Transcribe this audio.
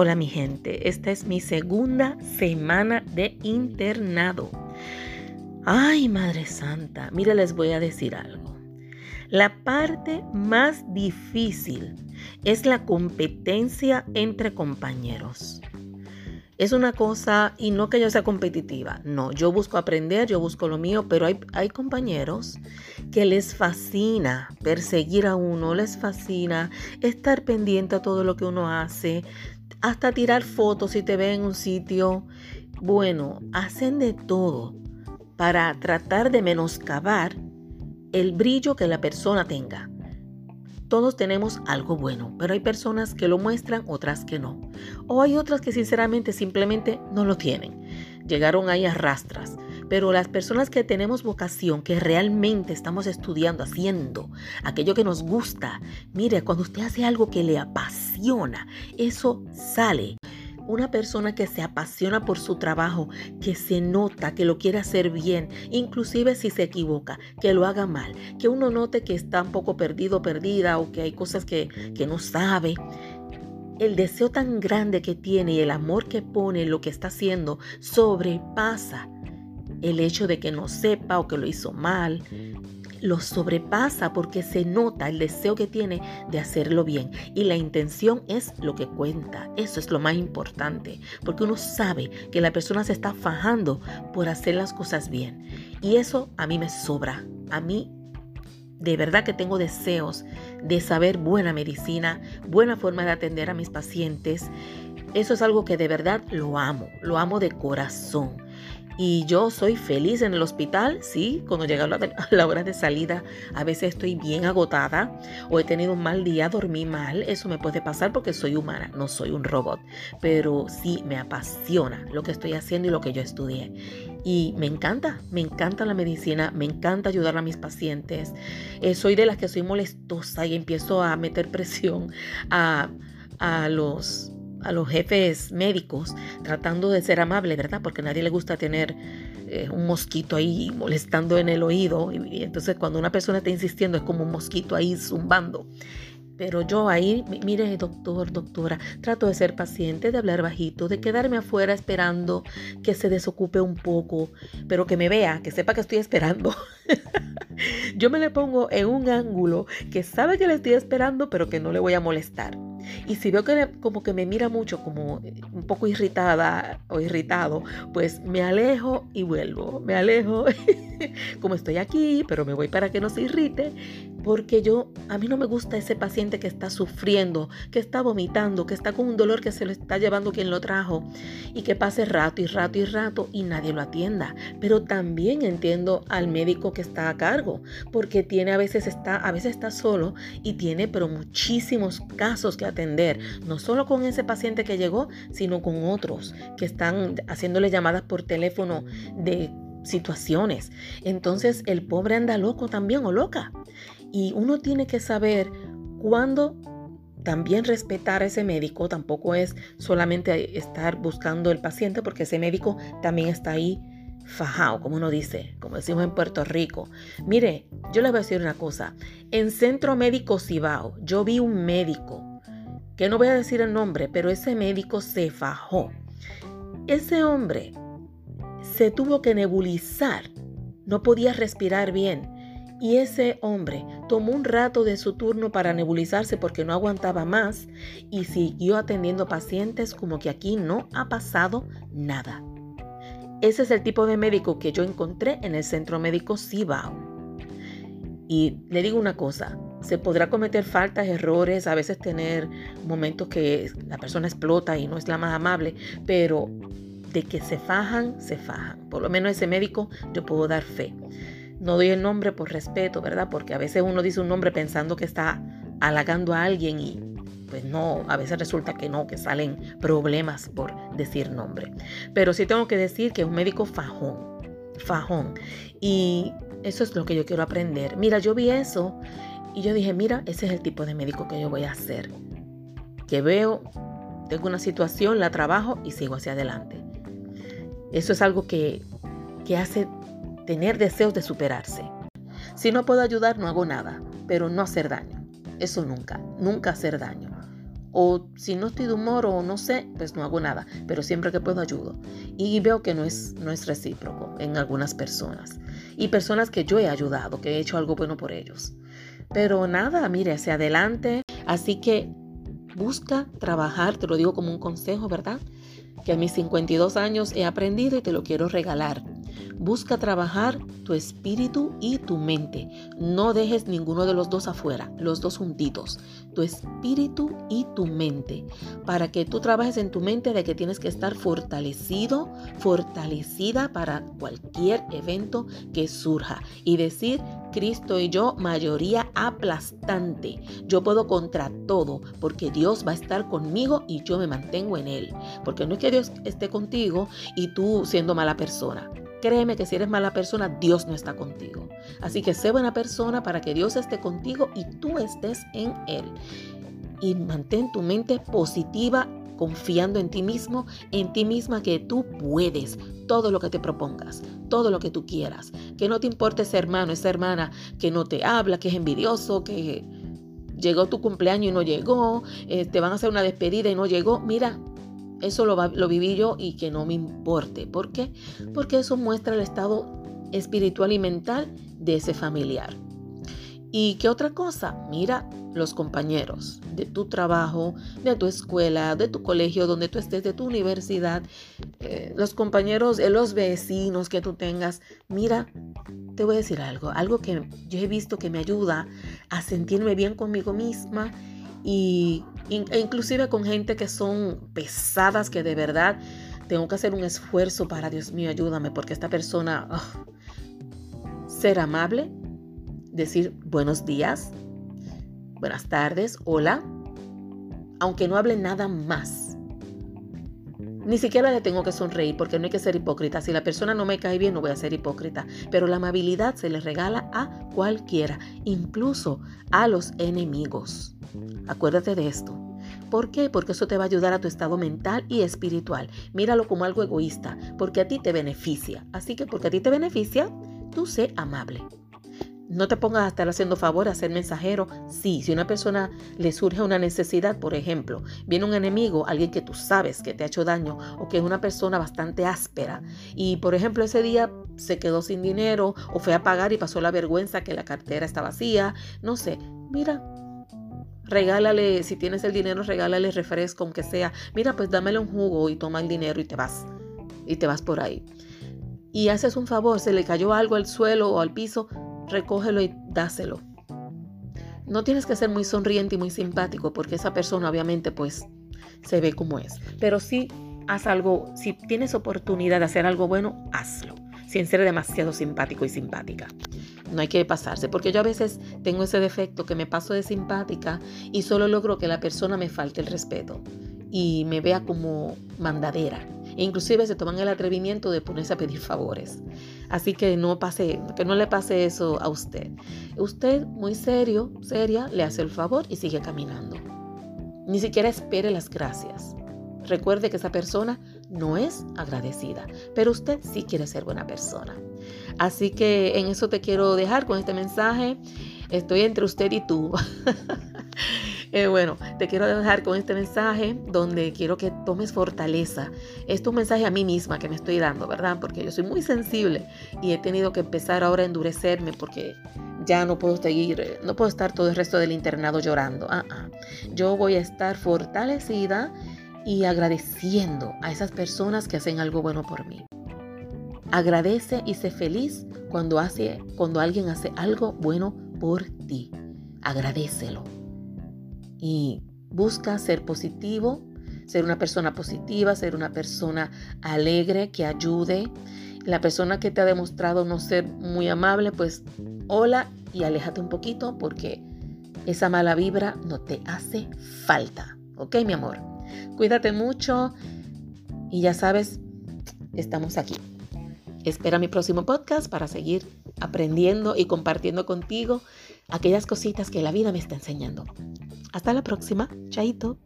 Hola mi gente, esta es mi segunda semana de internado. Ay, Madre Santa, mira, les voy a decir algo. La parte más difícil es la competencia entre compañeros. Es una cosa, y no que yo sea competitiva, no, yo busco aprender, yo busco lo mío, pero hay, hay compañeros que les fascina perseguir a uno, les fascina estar pendiente a todo lo que uno hace, hasta tirar fotos si te ven en un sitio. Bueno, hacen de todo para tratar de menoscabar el brillo que la persona tenga. Todos tenemos algo bueno, pero hay personas que lo muestran, otras que no. O hay otras que sinceramente simplemente no lo tienen. Llegaron ahí a rastras. Pero las personas que tenemos vocación, que realmente estamos estudiando, haciendo aquello que nos gusta, mire, cuando usted hace algo que le apasiona, eso sale. Una persona que se apasiona por su trabajo, que se nota, que lo quiere hacer bien, inclusive si se equivoca, que lo haga mal, que uno note que está un poco perdido, perdida o que hay cosas que, que no sabe el deseo tan grande que tiene y el amor que pone en lo que está haciendo sobrepasa el hecho de que no sepa o que lo hizo mal. Lo sobrepasa porque se nota el deseo que tiene de hacerlo bien. Y la intención es lo que cuenta. Eso es lo más importante. Porque uno sabe que la persona se está fajando por hacer las cosas bien. Y eso a mí me sobra. A mí de verdad que tengo deseos de saber buena medicina, buena forma de atender a mis pacientes. Eso es algo que de verdad lo amo, lo amo de corazón. Y yo soy feliz en el hospital, sí, cuando llega la, hora de salida, a veces estoy bien agotada o he tenido un mal día, dormí mal, eso me puede pasar porque soy humana, no soy un robot, pero sí me apasiona lo que estoy haciendo y lo que yo estudié. Y me encanta, me encanta la medicina, me encanta ayudar a mis pacientes. Eh, soy de las que soy molestosa y empiezo a meter presión a, a los a los jefes médicos tratando de ser amable, ¿verdad? Porque a nadie le gusta tener eh, un mosquito ahí molestando en el oído. Y, entonces cuando una persona está insistiendo es como un mosquito ahí zumbando. Pero yo ahí, mire, doctor, doctora, trato de ser paciente, de hablar bajito, de quedarme afuera esperando que se desocupe un poco, pero que me vea, que sepa que estoy esperando. yo me le pongo en un ángulo que sabe que le estoy esperando, pero que no le voy a molestar. Y si veo que como que me mira mucho, como eh, un poco irritada o irritado, pues me alejo y vuelvo. Me alejo como estoy aquí, pero me voy para que no se irrite, porque yo, a mí no me gusta ese paciente que está sufriendo, que está vomitando, que está con un dolor que se lo está llevando quien lo trajo y que pase rato y rato y rato y nadie lo atienda. Pero también entiendo al médico que está a cargo, porque tiene a veces está, a veces está solo y tiene pero muchísimos casos que atender, no solo con ese paciente que llegó, sino con otros que están haciéndole llamadas por teléfono de situaciones. Entonces el pobre anda loco también o loca. Y uno tiene que saber cuándo también respetar a ese médico. Tampoco es solamente estar buscando el paciente porque ese médico también está ahí fajado, como uno dice, como decimos en Puerto Rico. Mire, yo les voy a decir una cosa. En Centro Médico Cibao, yo vi un médico que no voy a decir el nombre, pero ese médico se fajó. Ese hombre se tuvo que nebulizar, no podía respirar bien. Y ese hombre tomó un rato de su turno para nebulizarse porque no aguantaba más y siguió atendiendo pacientes como que aquí no ha pasado nada. Ese es el tipo de médico que yo encontré en el centro médico Cibao. Y le digo una cosa, se podrá cometer faltas, errores, a veces tener momentos que la persona explota y no es la más amable, pero de que se fajan, se fajan. Por lo menos ese médico yo puedo dar fe. No doy el nombre por respeto, ¿verdad? Porque a veces uno dice un nombre pensando que está halagando a alguien y pues no, a veces resulta que no, que salen problemas por decir nombre. Pero sí tengo que decir que es un médico fajón, fajón. Y eso es lo que yo quiero aprender. Mira, yo vi eso y yo dije, mira, ese es el tipo de médico que yo voy a hacer. Que veo, tengo una situación, la trabajo y sigo hacia adelante. Eso es algo que, que hace tener deseos de superarse. Si no puedo ayudar, no hago nada, pero no hacer daño. Eso nunca, nunca hacer daño. O si no estoy de humor o no sé, pues no hago nada. Pero siempre que puedo ayudo. Y veo que no es, no es recíproco en algunas personas. Y personas que yo he ayudado, que he hecho algo bueno por ellos. Pero nada, mire, hacia adelante. Así que busca trabajar, te lo digo como un consejo, ¿verdad? Que a mis 52 años he aprendido y te lo quiero regalar. Busca trabajar tu espíritu y tu mente. No dejes ninguno de los dos afuera, los dos juntitos. Tu espíritu y tu mente. Para que tú trabajes en tu mente de que tienes que estar fortalecido, fortalecida para cualquier evento que surja. Y decir, Cristo y yo, mayoría aplastante. Yo puedo contra todo porque Dios va a estar conmigo y yo me mantengo en Él. Porque no es que Dios esté contigo y tú siendo mala persona. Créeme que si eres mala persona, Dios no está contigo. Así que sé buena persona para que Dios esté contigo y tú estés en Él. Y mantén tu mente positiva, confiando en ti mismo, en ti misma, que tú puedes todo lo que te propongas, todo lo que tú quieras. Que no te importe ese hermano, esa hermana que no te habla, que es envidioso, que llegó tu cumpleaños y no llegó, eh, te van a hacer una despedida y no llegó. Mira, eso lo, viví yo y que no me importe. ¿Por qué? Porque eso muestra el estado espiritual y mental de ese familiar. ¿Y qué otra cosa? Mira los compañeros de tu trabajo, de tu escuela, de tu colegio, donde tú estés, de tu universidad, eh, los compañeros, eh, los vecinos que tú tengas. Mira, te voy a decir algo, algo que yo he visto que me ayuda a sentirme bien conmigo misma y e inclusive con gente que son pesadas, que de verdad tengo que hacer un esfuerzo para, Dios mío, ayúdame, porque esta persona, ser amable, decir buenos días, buenas tardes, hola, aunque no hable nada más. Ni siquiera le tengo que sonreír porque no hay que ser hipócrita. Si la persona no me cae bien, no voy a ser hipócrita. Pero la amabilidad se le regala a cualquiera, incluso a los enemigos. Acuérdate de esto. ¿Por qué? Porque eso te va a ayudar a tu estado mental y espiritual. Míralo como algo egoísta, porque a ti te beneficia. Así que porque a ti te beneficia, tú sé amable. No te pongas a estar haciendo favor a ser mensajero. Sí, si una persona le surge una necesidad, por ejemplo, viene un enemigo, alguien que tú sabes que te ha hecho daño o que es una persona bastante áspera y, por ejemplo, ese día se quedó sin dinero o fue a pagar y pasó la vergüenza que la cartera está vacía, no sé, mira, regálale, si tienes el dinero, regálale refresco, aunque sea, mira, pues dámele un jugo y toma el dinero y te vas, y te vas por ahí. Y haces un favor, se le cayó algo al suelo o al piso, recógelo y dáselo. No tienes que ser muy sonriente y muy simpático porque esa persona obviamente pues se ve como es. Pero sí haz algo, si tienes oportunidad de hacer algo bueno, hazlo, sin ser demasiado simpático y simpática. No hay que pasarse, porque yo a veces tengo ese defecto que me paso de simpática y solo logro que la persona me falte el respeto y me vea como mandadera. E inclusive se toman el atrevimiento de ponerse a pedir favores. Así que no pase, que no le pase eso a usted. Usted, muy serio, seria, le hace el favor y sigue caminando. Ni siquiera espere las gracias. Recuerde que esa persona no es agradecida, pero usted sí quiere ser buena persona. Así que en eso te quiero dejar con este mensaje. Estoy entre usted y tú. Eh, bueno, te quiero dejar con este mensaje donde quiero que tomes fortaleza. Esto es un mensaje a mí misma que me estoy dando, ¿verdad? Porque yo soy muy sensible y he tenido que empezar ahora a endurecerme porque ya no puedo seguir, no puedo estar todo el resto del internado llorando. Ah, ah. Yo voy a estar fortalecida y agradeciendo a esas personas que hacen algo bueno por mí. Agradece y sé feliz cuando, hace, cuando alguien hace algo bueno por ti. Agradecelo y busca ser positivo, ser una persona positiva, ser una persona alegre que ayude. La persona que te ha demostrado no ser muy amable, pues hola y aléjate un poquito porque esa mala vibra no te hace falta. ¿Ok, mi amor? Cuídate mucho y ya sabes, estamos aquí. Espera mi próximo podcast para seguir aprendiendo y compartiendo contigo aquellas cositas que la vida me está enseñando. Hasta la próxima. Chaito.